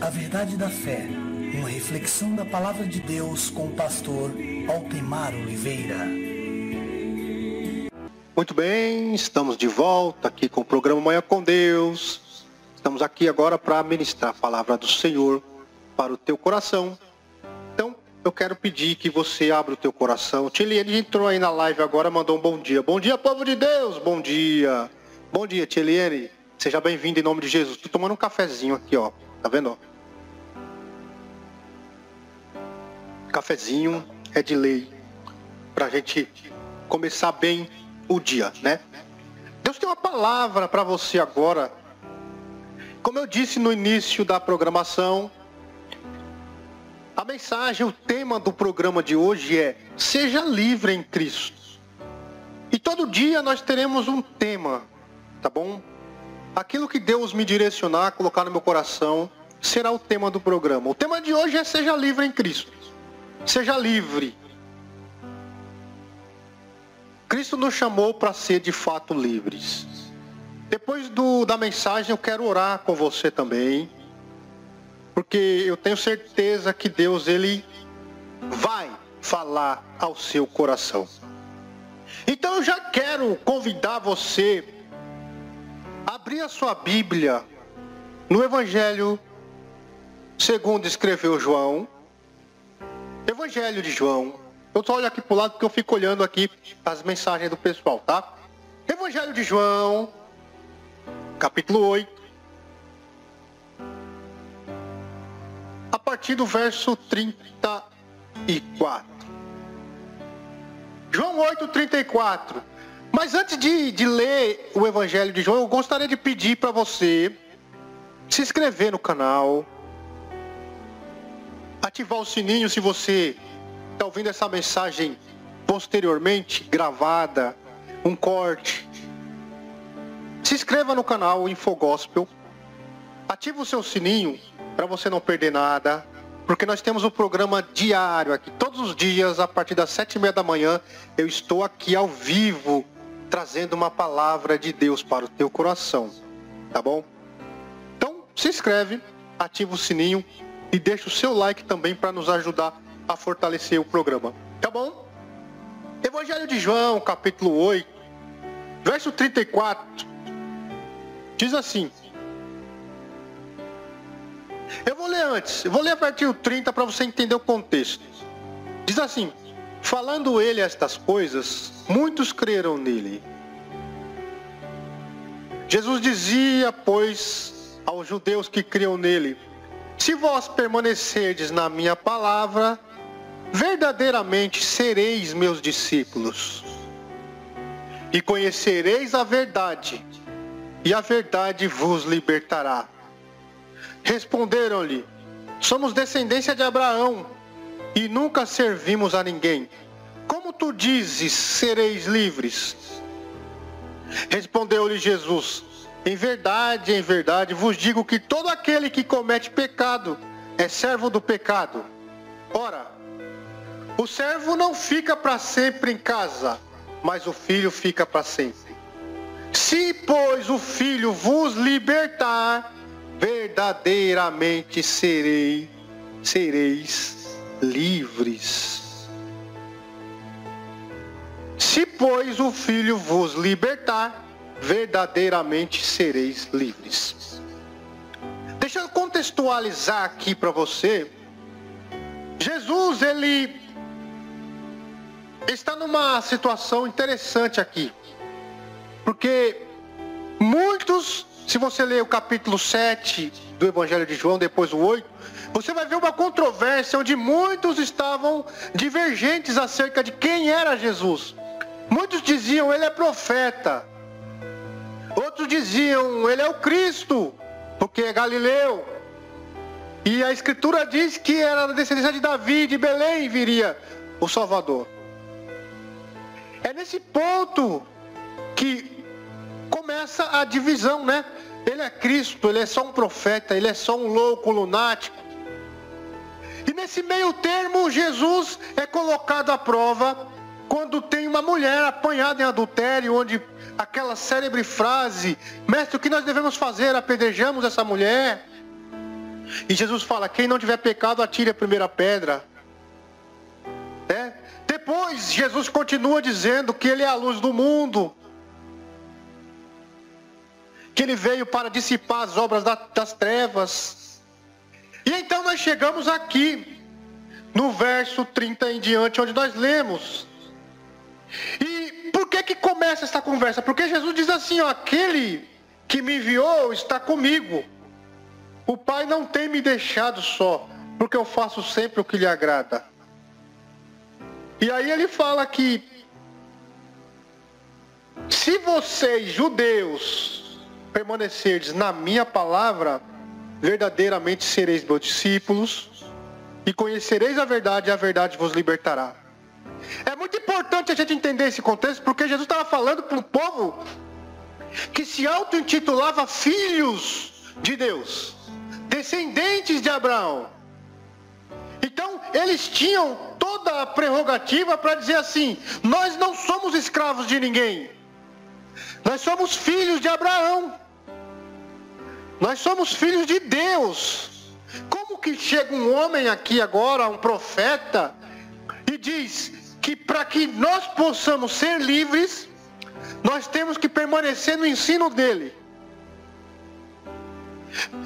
A Verdade da Fé, uma reflexão da Palavra de Deus com o pastor Altemar Oliveira. Muito bem, estamos de volta aqui com o programa Manhã com Deus. Estamos aqui agora para ministrar a palavra do Senhor para o teu coração. Então, eu quero pedir que você abra o teu coração. Tiliane entrou aí na live agora, mandou um bom dia. Bom dia, povo de Deus, bom dia. Bom dia, Tiliane. Seja bem-vindo em nome de Jesus. Estou tomando um cafezinho aqui, ó. Tá vendo? Cafezinho é de lei para a gente começar bem o dia, né? Deus tem uma palavra para você agora. Como eu disse no início da programação, a mensagem, o tema do programa de hoje é Seja livre em Cristo. E todo dia nós teremos um tema, tá bom? Aquilo que Deus me direcionar, colocar no meu coração, será o tema do programa. O tema de hoje é Seja livre em Cristo. Seja livre. Cristo nos chamou para ser de fato livres. Depois do, da mensagem, eu quero orar com você também, porque eu tenho certeza que Deus ele vai falar ao seu coração. Então eu já quero convidar você abrir a sua Bíblia no Evangelho segundo escreveu João. Evangelho de João. Eu só olho aqui para o lado porque eu fico olhando aqui as mensagens do pessoal, tá? Evangelho de João, capítulo 8. A partir do verso 34. João 8, 34. Mas antes de, de ler o Evangelho de João, eu gostaria de pedir para você se inscrever no canal, ativar o sininho se você está ouvindo essa mensagem posteriormente, gravada, um corte. Se inscreva no canal Infogospel, ative o seu sininho para você não perder nada, porque nós temos um programa diário aqui, todos os dias, a partir das sete e meia da manhã, eu estou aqui ao vivo trazendo uma palavra de Deus para o teu coração. Tá bom? Então, se inscreve, ativa o sininho e deixa o seu like também para nos ajudar a fortalecer o programa. Tá bom? Evangelho de João, capítulo 8, verso 34. Diz assim: Eu vou ler antes, eu vou ler a partir do 30 para você entender o contexto. Diz assim: Falando ele estas coisas, muitos creram nele. Jesus dizia, pois, aos judeus que criam nele: Se vós permanecerdes na minha palavra, verdadeiramente sereis meus discípulos. E conhecereis a verdade, e a verdade vos libertará. Responderam-lhe: Somos descendência de Abraão e nunca servimos a ninguém. Como tu dizes, sereis livres? Respondeu-lhe Jesus: Em verdade, em verdade vos digo que todo aquele que comete pecado é servo do pecado. Ora, o servo não fica para sempre em casa, mas o filho fica para sempre. Se, pois, o filho vos libertar, verdadeiramente serei, sereis livres. Se, pois, o Filho vos libertar, verdadeiramente sereis livres. Deixa eu contextualizar aqui para você. Jesus, ele está numa situação interessante aqui. Porque muitos, se você ler o capítulo 7 do Evangelho de João, depois o 8, você vai ver uma controvérsia onde muitos estavam divergentes acerca de quem era Jesus. Muitos diziam ele é profeta. Outros diziam ele é o Cristo, porque é Galileu. E a escritura diz que era da descendência de Davi, de Belém viria o Salvador. É nesse ponto que começa a divisão, né? Ele é Cristo, ele é só um profeta, ele é só um louco lunático. E nesse meio termo, Jesus é colocado à prova quando tem uma mulher apanhada em adultério, onde aquela célebre frase, mestre, o que nós devemos fazer? Apedrejamos essa mulher. E Jesus fala: quem não tiver pecado, atire a primeira pedra. É? Depois, Jesus continua dizendo que Ele é a luz do mundo. Que Ele veio para dissipar as obras das trevas. E então nós chegamos aqui, no verso 30 em diante, onde nós lemos. E por que que começa essa conversa? Porque Jesus diz assim, ó, aquele que me enviou está comigo. O Pai não tem me deixado só, porque eu faço sempre o que lhe agrada. E aí ele fala que se vocês, judeus, permanecerdes na minha palavra, verdadeiramente sereis meus discípulos e conhecereis a verdade e a verdade vos libertará. É muito importante a gente entender esse contexto, porque Jesus estava falando para um povo que se auto-intitulava filhos de Deus, descendentes de Abraão. Então, eles tinham toda a prerrogativa para dizer assim: nós não somos escravos de ninguém, nós somos filhos de Abraão, nós somos filhos de Deus. Como que chega um homem aqui agora, um profeta, e diz que para que nós possamos ser livres, nós temos que permanecer no ensino dele.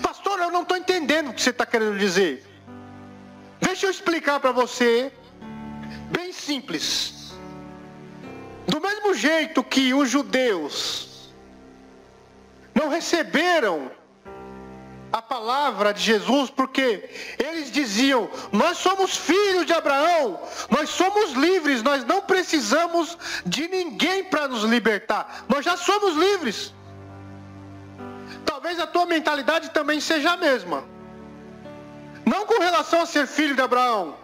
Pastor, eu não estou entendendo o que você está querendo dizer. Deixa eu explicar para você, bem simples. Do mesmo jeito que os judeus não receberam a palavra de Jesus, porque eles diziam: Nós somos filhos de Abraão, nós somos livres, nós não precisamos de ninguém para nos libertar, nós já somos livres. Talvez a tua mentalidade também seja a mesma, não com relação a ser filho de Abraão,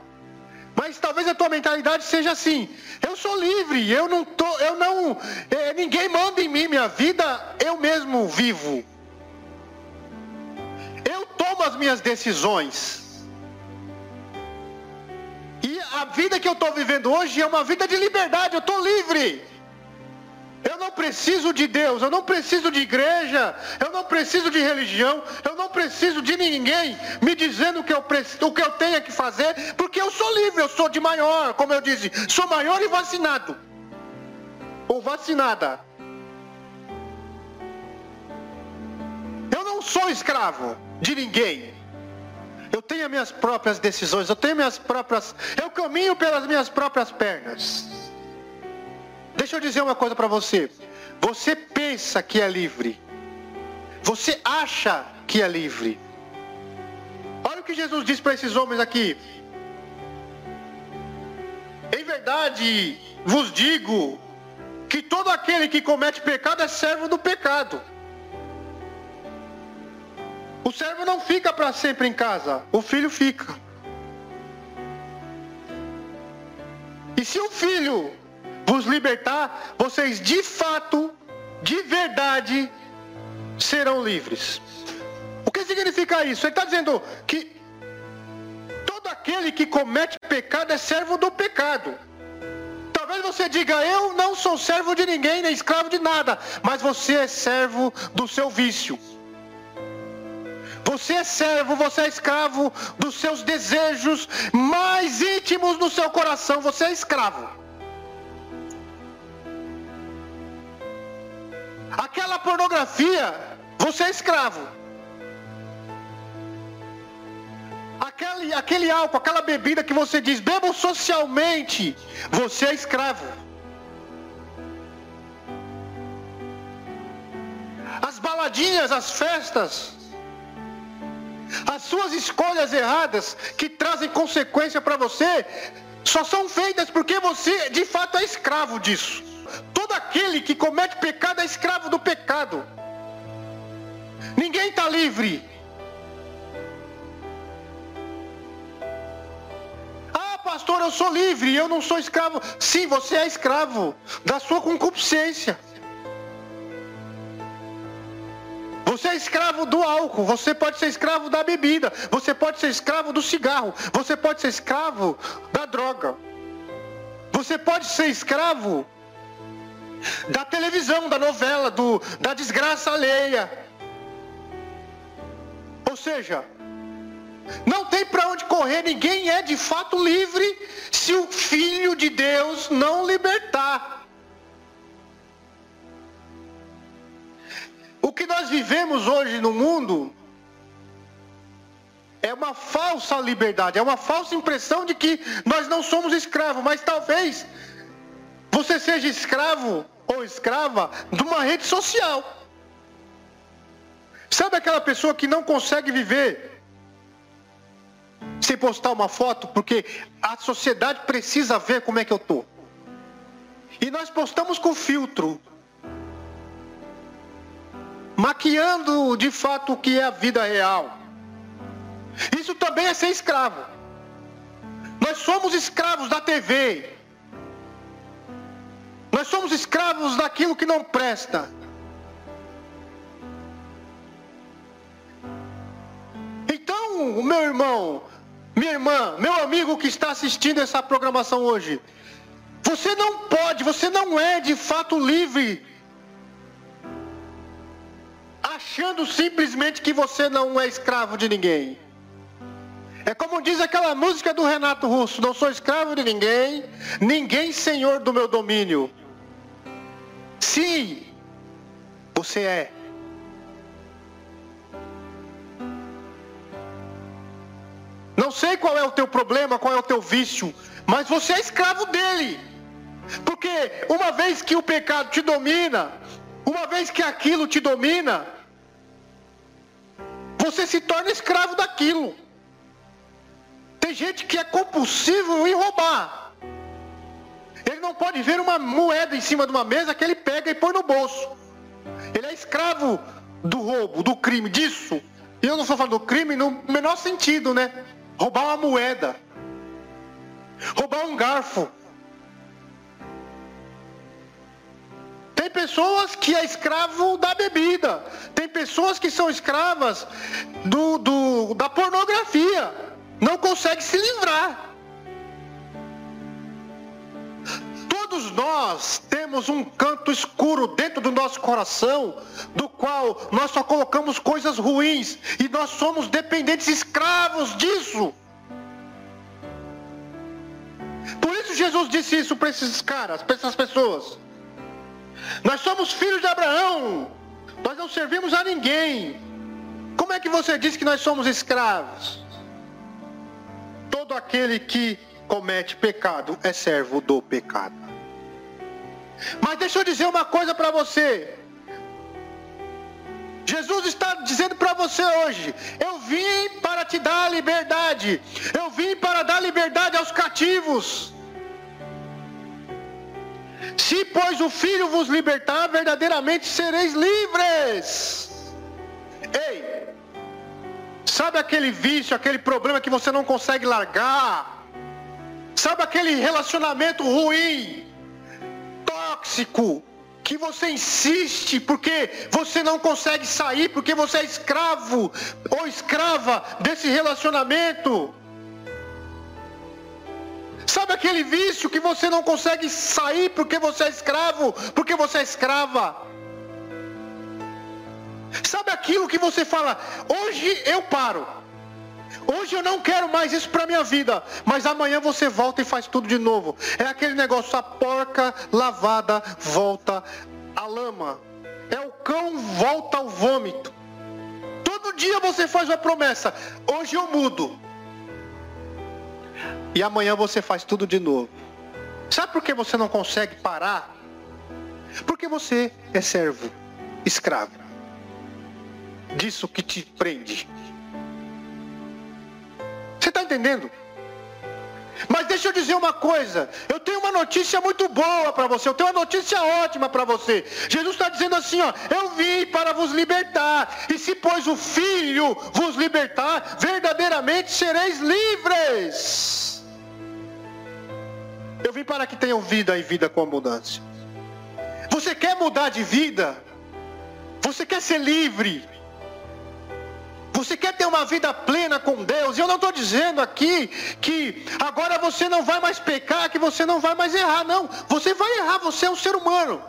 mas talvez a tua mentalidade seja assim: eu sou livre, eu não tô, eu não, é, ninguém manda em mim, minha vida eu mesmo vivo as minhas decisões. E a vida que eu estou vivendo hoje é uma vida de liberdade, eu estou livre. Eu não preciso de Deus, eu não preciso de igreja, eu não preciso de religião, eu não preciso de ninguém me dizendo o que eu, o que eu tenho que fazer, porque eu sou livre, eu sou de maior, como eu disse, sou maior e vacinado. Ou vacinada. Sou escravo de ninguém. Eu tenho as minhas próprias decisões, eu tenho minhas próprias. Eu caminho pelas minhas próprias pernas. Deixa eu dizer uma coisa para você. Você pensa que é livre. Você acha que é livre. Olha o que Jesus diz para esses homens aqui. Em verdade vos digo que todo aquele que comete pecado é servo do pecado. O servo não fica para sempre em casa, o filho fica. E se o filho vos libertar, vocês de fato, de verdade, serão livres. O que significa isso? Ele está dizendo que todo aquele que comete pecado é servo do pecado. Talvez você diga, eu não sou servo de ninguém, nem escravo de nada, mas você é servo do seu vício. Você é servo, você é escravo dos seus desejos mais íntimos do seu coração. Você é escravo. Aquela pornografia, você é escravo. Aquele, aquele álcool, aquela bebida que você diz, bebo socialmente, você é escravo. As baladinhas, as festas, as suas escolhas erradas que trazem consequência para você só são feitas porque você de fato é escravo disso. Todo aquele que comete pecado é escravo do pecado. Ninguém está livre. Ah, pastor, eu sou livre, eu não sou escravo. Sim, você é escravo da sua concupiscência. Você é escravo do álcool, você pode ser escravo da bebida, você pode ser escravo do cigarro, você pode ser escravo da droga. Você pode ser escravo da televisão, da novela, do, da desgraça alheia. Ou seja, Não tem para onde correr, ninguém é de fato livre se o Filho de Deus não libertar. O que nós vivemos hoje no mundo é uma falsa liberdade, é uma falsa impressão de que nós não somos escravos, mas talvez você seja escravo ou escrava de uma rede social. Sabe aquela pessoa que não consegue viver sem postar uma foto porque a sociedade precisa ver como é que eu tô? E nós postamos com filtro, maquiando de fato o que é a vida real. Isso também é ser escravo. Nós somos escravos da TV. Nós somos escravos daquilo que não presta. Então, meu irmão, minha irmã, meu amigo que está assistindo essa programação hoje, você não pode, você não é de fato livre achando simplesmente que você não é escravo de ninguém. É como diz aquela música do Renato Russo: Não sou escravo de ninguém, ninguém senhor do meu domínio. Sim, você é. Não sei qual é o teu problema, qual é o teu vício, mas você é escravo dele. Porque uma vez que o pecado te domina, uma vez que aquilo te domina, você se torna escravo daquilo. Tem gente que é compulsivo em roubar. Ele não pode ver uma moeda em cima de uma mesa que ele pega e põe no bolso. Ele é escravo do roubo, do crime, disso. E eu não estou falando do crime no menor sentido, né? Roubar uma moeda. Roubar um garfo. Pessoas que é escravo da bebida. Tem pessoas que são escravas do, do da pornografia não consegue se livrar. Todos nós temos um canto escuro dentro do nosso coração, do qual nós só colocamos coisas ruins e nós somos dependentes escravos disso. Por isso Jesus disse isso para esses caras, para essas pessoas. Nós somos filhos de Abraão, nós não servimos a ninguém. Como é que você diz que nós somos escravos? todo aquele que comete pecado é servo do pecado. Mas deixa eu dizer uma coisa para você. Jesus está dizendo para você hoje: Eu vim para te dar liberdade. Eu vim para dar liberdade aos cativos. Se, pois, o Filho vos libertar, verdadeiramente sereis livres. Ei, Sabe aquele vício, aquele problema que você não consegue largar? Sabe aquele relacionamento ruim, tóxico, que você insiste porque você não consegue sair, porque você é escravo ou escrava desse relacionamento? Sabe aquele vício que você não consegue sair porque você é escravo, porque você é escrava? Sabe aquilo que você fala, hoje eu paro. Hoje eu não quero mais isso para minha vida, mas amanhã você volta e faz tudo de novo. É aquele negócio, a porca lavada volta à lama. É o cão volta ao vômito. Todo dia você faz uma promessa, hoje eu mudo. E amanhã você faz tudo de novo. Sabe por que você não consegue parar? Porque você é servo, escravo disso que te prende. Você está entendendo? Mas deixa eu dizer uma coisa, eu tenho uma notícia muito boa para você, eu tenho uma notícia ótima para você. Jesus está dizendo assim, ó, eu vim para vos e se pois o Filho vos libertar, verdadeiramente sereis livres. Eu vim para que tenham vida e vida com abundância. Você quer mudar de vida? Você quer ser livre? Você quer ter uma vida plena com Deus? E eu não estou dizendo aqui que agora você não vai mais pecar, que você não vai mais errar. Não, você vai errar, você é um ser humano.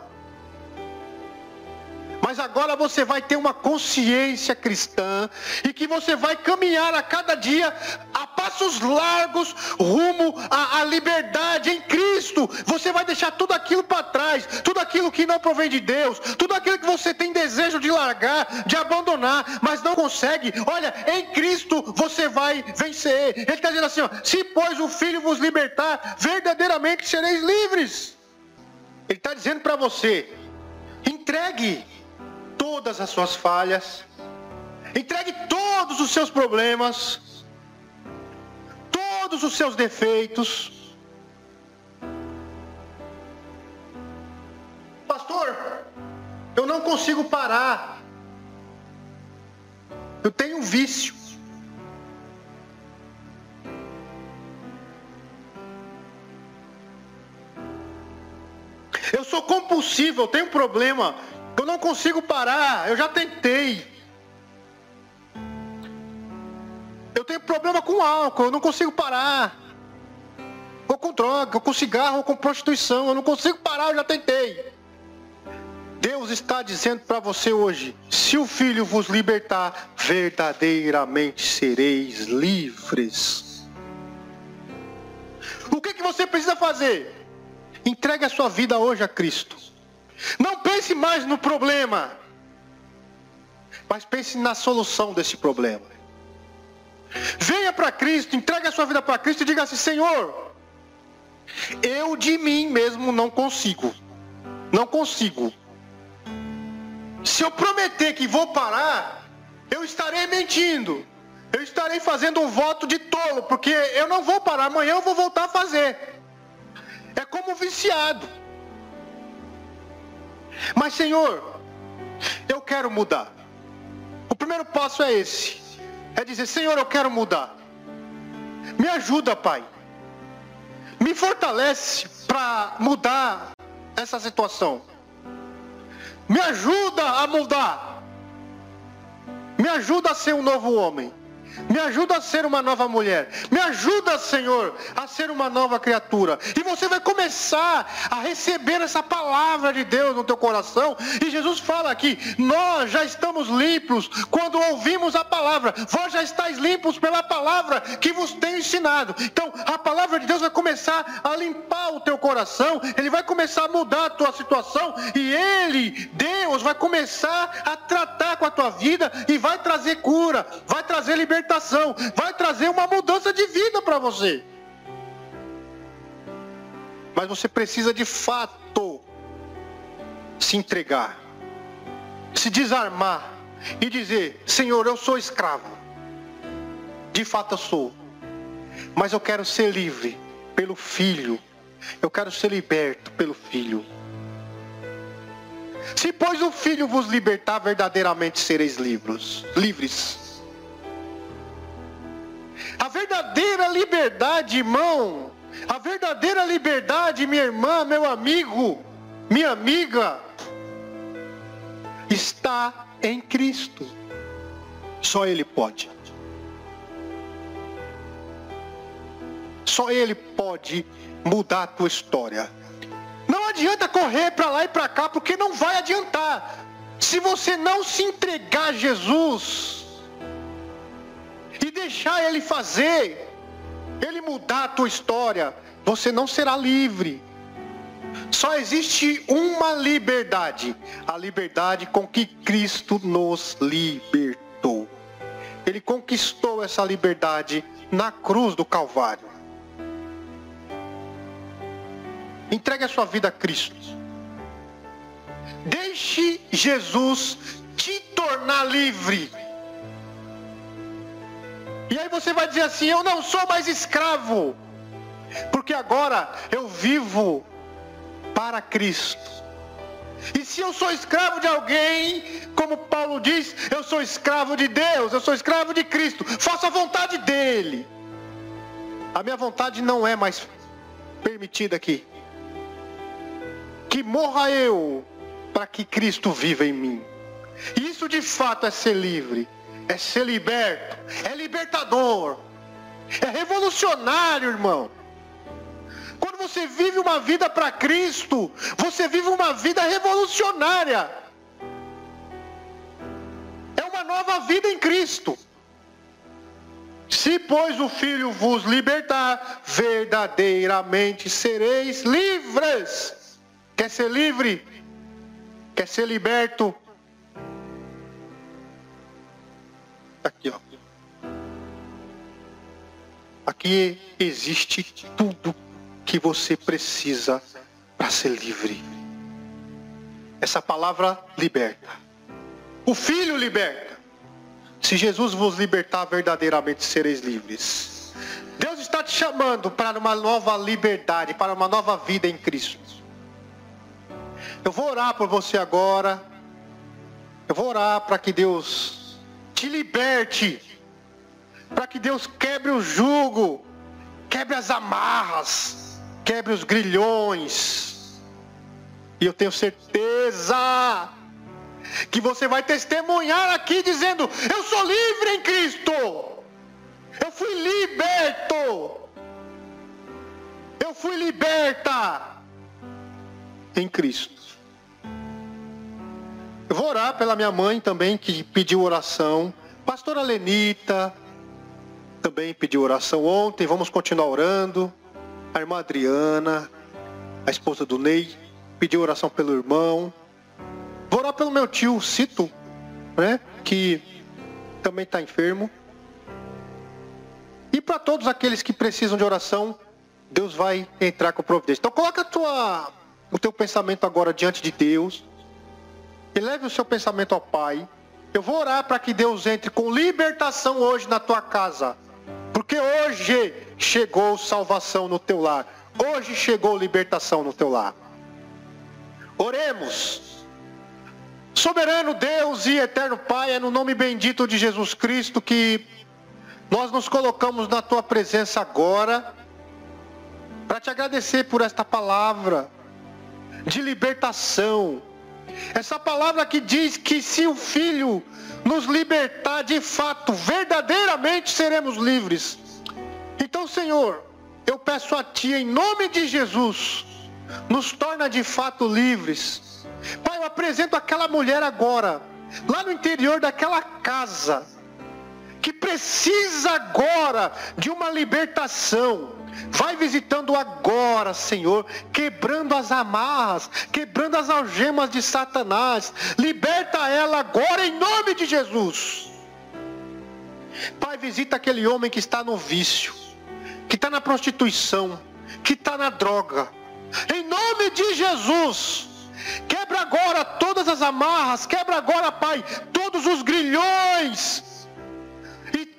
Mas agora você vai ter uma consciência cristã e que você vai caminhar a cada dia a passos largos rumo à, à liberdade em Cristo. Você vai deixar tudo aquilo para trás, tudo aquilo que não provém de Deus, tudo aquilo que você tem desejo de largar, de abandonar, mas não consegue. Olha, em Cristo você vai vencer. Ele está dizendo assim: ó, se pois o Filho vos libertar, verdadeiramente sereis livres. Ele está dizendo para você: entregue todas as suas falhas, entregue todos os seus problemas, todos os seus defeitos. Pastor, eu não consigo parar. Eu tenho um vício. Eu sou compulsivo, eu tenho um problema. Eu não consigo parar, eu já tentei. Eu tenho problema com álcool, eu não consigo parar. Ou com droga, ou com cigarro, ou com prostituição, eu não consigo parar, eu já tentei. Deus está dizendo para você hoje: se o Filho vos libertar, verdadeiramente sereis livres. O que, que você precisa fazer? Entregue a sua vida hoje a Cristo. Não pense mais no problema, mas pense na solução desse problema. Venha para Cristo, entregue a sua vida para Cristo e diga assim: Senhor, eu de mim mesmo não consigo. Não consigo. Se eu prometer que vou parar, eu estarei mentindo. Eu estarei fazendo um voto de tolo, porque eu não vou parar, amanhã eu vou voltar a fazer. É como viciado. Mas, Senhor, eu quero mudar. O primeiro passo é esse: é dizer, Senhor, eu quero mudar. Me ajuda, Pai. Me fortalece para mudar essa situação. Me ajuda a mudar. Me ajuda a ser um novo homem. Me ajuda a ser uma nova mulher. Me ajuda, Senhor, a ser uma nova criatura. E você vai começar a receber essa palavra de Deus no teu coração. E Jesus fala aqui: nós já estamos limpos quando ouvimos a palavra. Vós já estáis limpos pela palavra que vos tenho ensinado. Então, a palavra de Deus vai começar a limpar o teu coração. Ele vai começar a mudar a tua situação. E Ele, Deus, vai começar a tratar com a tua vida e vai trazer cura, vai trazer libertação libertação, vai trazer uma mudança de vida para você. Mas você precisa de fato se entregar, se desarmar e dizer: Senhor, eu sou escravo. De fato eu sou. Mas eu quero ser livre pelo Filho. Eu quero ser liberto pelo Filho. Se pois o Filho vos libertar, verdadeiramente sereis livres. livres. A verdadeira liberdade, irmão, a verdadeira liberdade, minha irmã, meu amigo, minha amiga, está em Cristo. Só Ele pode. Só Ele pode mudar a tua história. Não adianta correr para lá e para cá, porque não vai adiantar. Se você não se entregar a Jesus, deixar Ele fazer, Ele mudar a tua história, você não será livre. Só existe uma liberdade, a liberdade com que Cristo nos libertou. Ele conquistou essa liberdade na cruz do Calvário. Entregue a sua vida a Cristo. Deixe Jesus te tornar livre. E aí você vai dizer assim: Eu não sou mais escravo, porque agora eu vivo para Cristo. E se eu sou escravo de alguém, como Paulo diz, eu sou escravo de Deus, eu sou escravo de Cristo, faço a vontade dele. A minha vontade não é mais permitida aqui. Que morra eu, para que Cristo viva em mim. Isso de fato é ser livre é ser liberto, é libertador, é revolucionário, irmão. Quando você vive uma vida para Cristo, você vive uma vida revolucionária. nova vida em Cristo. Se, pois, o Filho vos libertar, verdadeiramente sereis livres. Quer ser livre? Quer ser liberto? Aqui, ó. Aqui existe tudo que você precisa para ser livre. Essa palavra liberta. O Filho liberta. Se Jesus vos libertar, verdadeiramente sereis livres. Deus está te chamando para uma nova liberdade, para uma nova vida em Cristo. Eu vou orar por você agora. Eu vou orar para que Deus te liberte. Para que Deus quebre o jugo, quebre as amarras, quebre os grilhões. E eu tenho certeza que você vai testemunhar aqui dizendo: Eu sou livre em Cristo. Eu fui liberto. Eu fui liberta em Cristo. Eu vou orar pela minha mãe também, que pediu oração. Pastora Lenita também pediu oração ontem. Vamos continuar orando. A irmã Adriana, a esposa do Ney, pediu oração pelo irmão. Vou orar pelo meu tio Cito, né? Que também está enfermo. E para todos aqueles que precisam de oração, Deus vai entrar com providência. Então coloca tua, o teu pensamento agora diante de Deus. E leve o seu pensamento ao Pai. Eu vou orar para que Deus entre com libertação hoje na tua casa. Porque hoje chegou salvação no teu lar. Hoje chegou libertação no teu lar. Oremos. Soberano Deus e eterno Pai, é no nome bendito de Jesus Cristo que nós nos colocamos na tua presença agora para te agradecer por esta palavra de libertação. Essa palavra que diz que se o Filho nos libertar de fato, verdadeiramente seremos livres. Então, Senhor, eu peço a Ti, em nome de Jesus, nos torna de fato livres Pai, eu apresento aquela mulher agora, lá no interior daquela casa, que precisa agora de uma libertação. Vai visitando agora, Senhor, quebrando as amarras, quebrando as algemas de Satanás. Liberta ela agora em nome de Jesus. Pai, visita aquele homem que está no vício, que está na prostituição, que está na droga. Em nome de Jesus. Quebra agora todas as amarras, quebra agora, Pai, todos os grilhões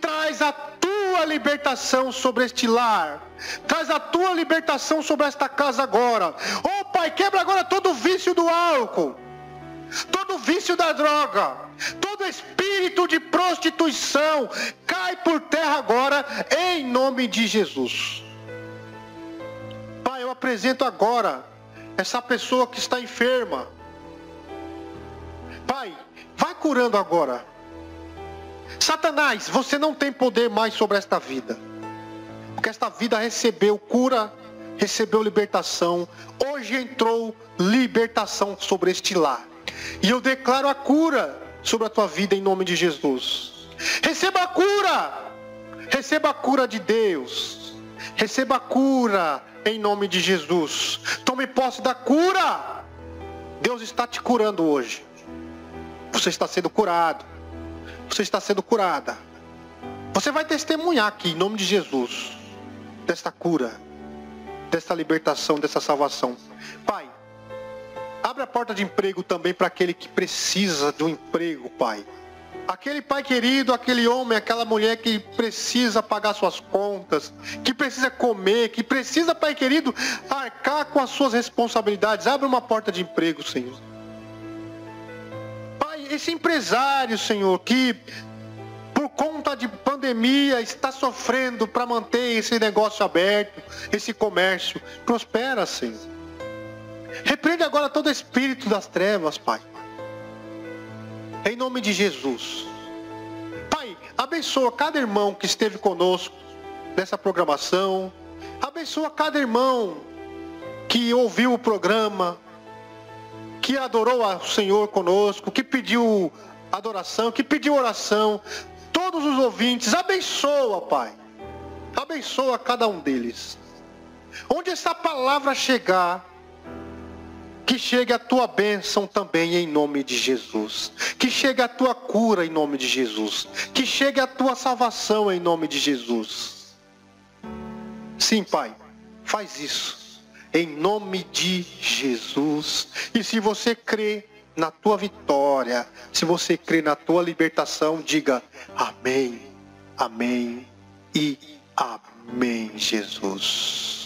traz a tua libertação sobre este lar. Traz a tua libertação sobre esta casa agora. Oh, Pai, quebra agora todo o vício do álcool, todo o vício da droga, todo espírito de prostituição cai por terra agora em nome de Jesus. Pai, eu apresento agora essa pessoa que está enferma. Pai, vai curando agora. Satanás, você não tem poder mais sobre esta vida. Porque esta vida recebeu cura, recebeu libertação. Hoje entrou libertação sobre este lar. E eu declaro a cura sobre a tua vida em nome de Jesus. Receba a cura. Receba a cura de Deus. Receba a cura em nome de Jesus. Tome posse da cura. Deus está te curando hoje. Você está sendo curado. Você está sendo curada. Você vai testemunhar aqui, em nome de Jesus, desta cura, desta libertação, dessa salvação. Pai, abre a porta de emprego também para aquele que precisa de um emprego, Pai. Aquele pai querido, aquele homem, aquela mulher que precisa pagar suas contas, que precisa comer, que precisa, pai querido, arcar com as suas responsabilidades. Abre uma porta de emprego, Senhor. Esse empresário, Senhor, que por conta de pandemia está sofrendo para manter esse negócio aberto, esse comércio, prospera, Senhor. Repreende agora todo espírito das trevas, Pai. Em nome de Jesus. Pai, abençoa cada irmão que esteve conosco nessa programação. Abençoa cada irmão que ouviu o programa, que adorou ao Senhor conosco, que pediu adoração, que pediu oração, todos os ouvintes, abençoa, Pai. Abençoa cada um deles. Onde essa palavra chegar, que chegue a tua bênção também em nome de Jesus. Que chegue a tua cura em nome de Jesus. Que chegue a tua salvação em nome de Jesus. Sim, Pai, faz isso. Em nome de Jesus. E se você crê na tua vitória, se você crê na tua libertação, diga amém, amém e amém, Jesus.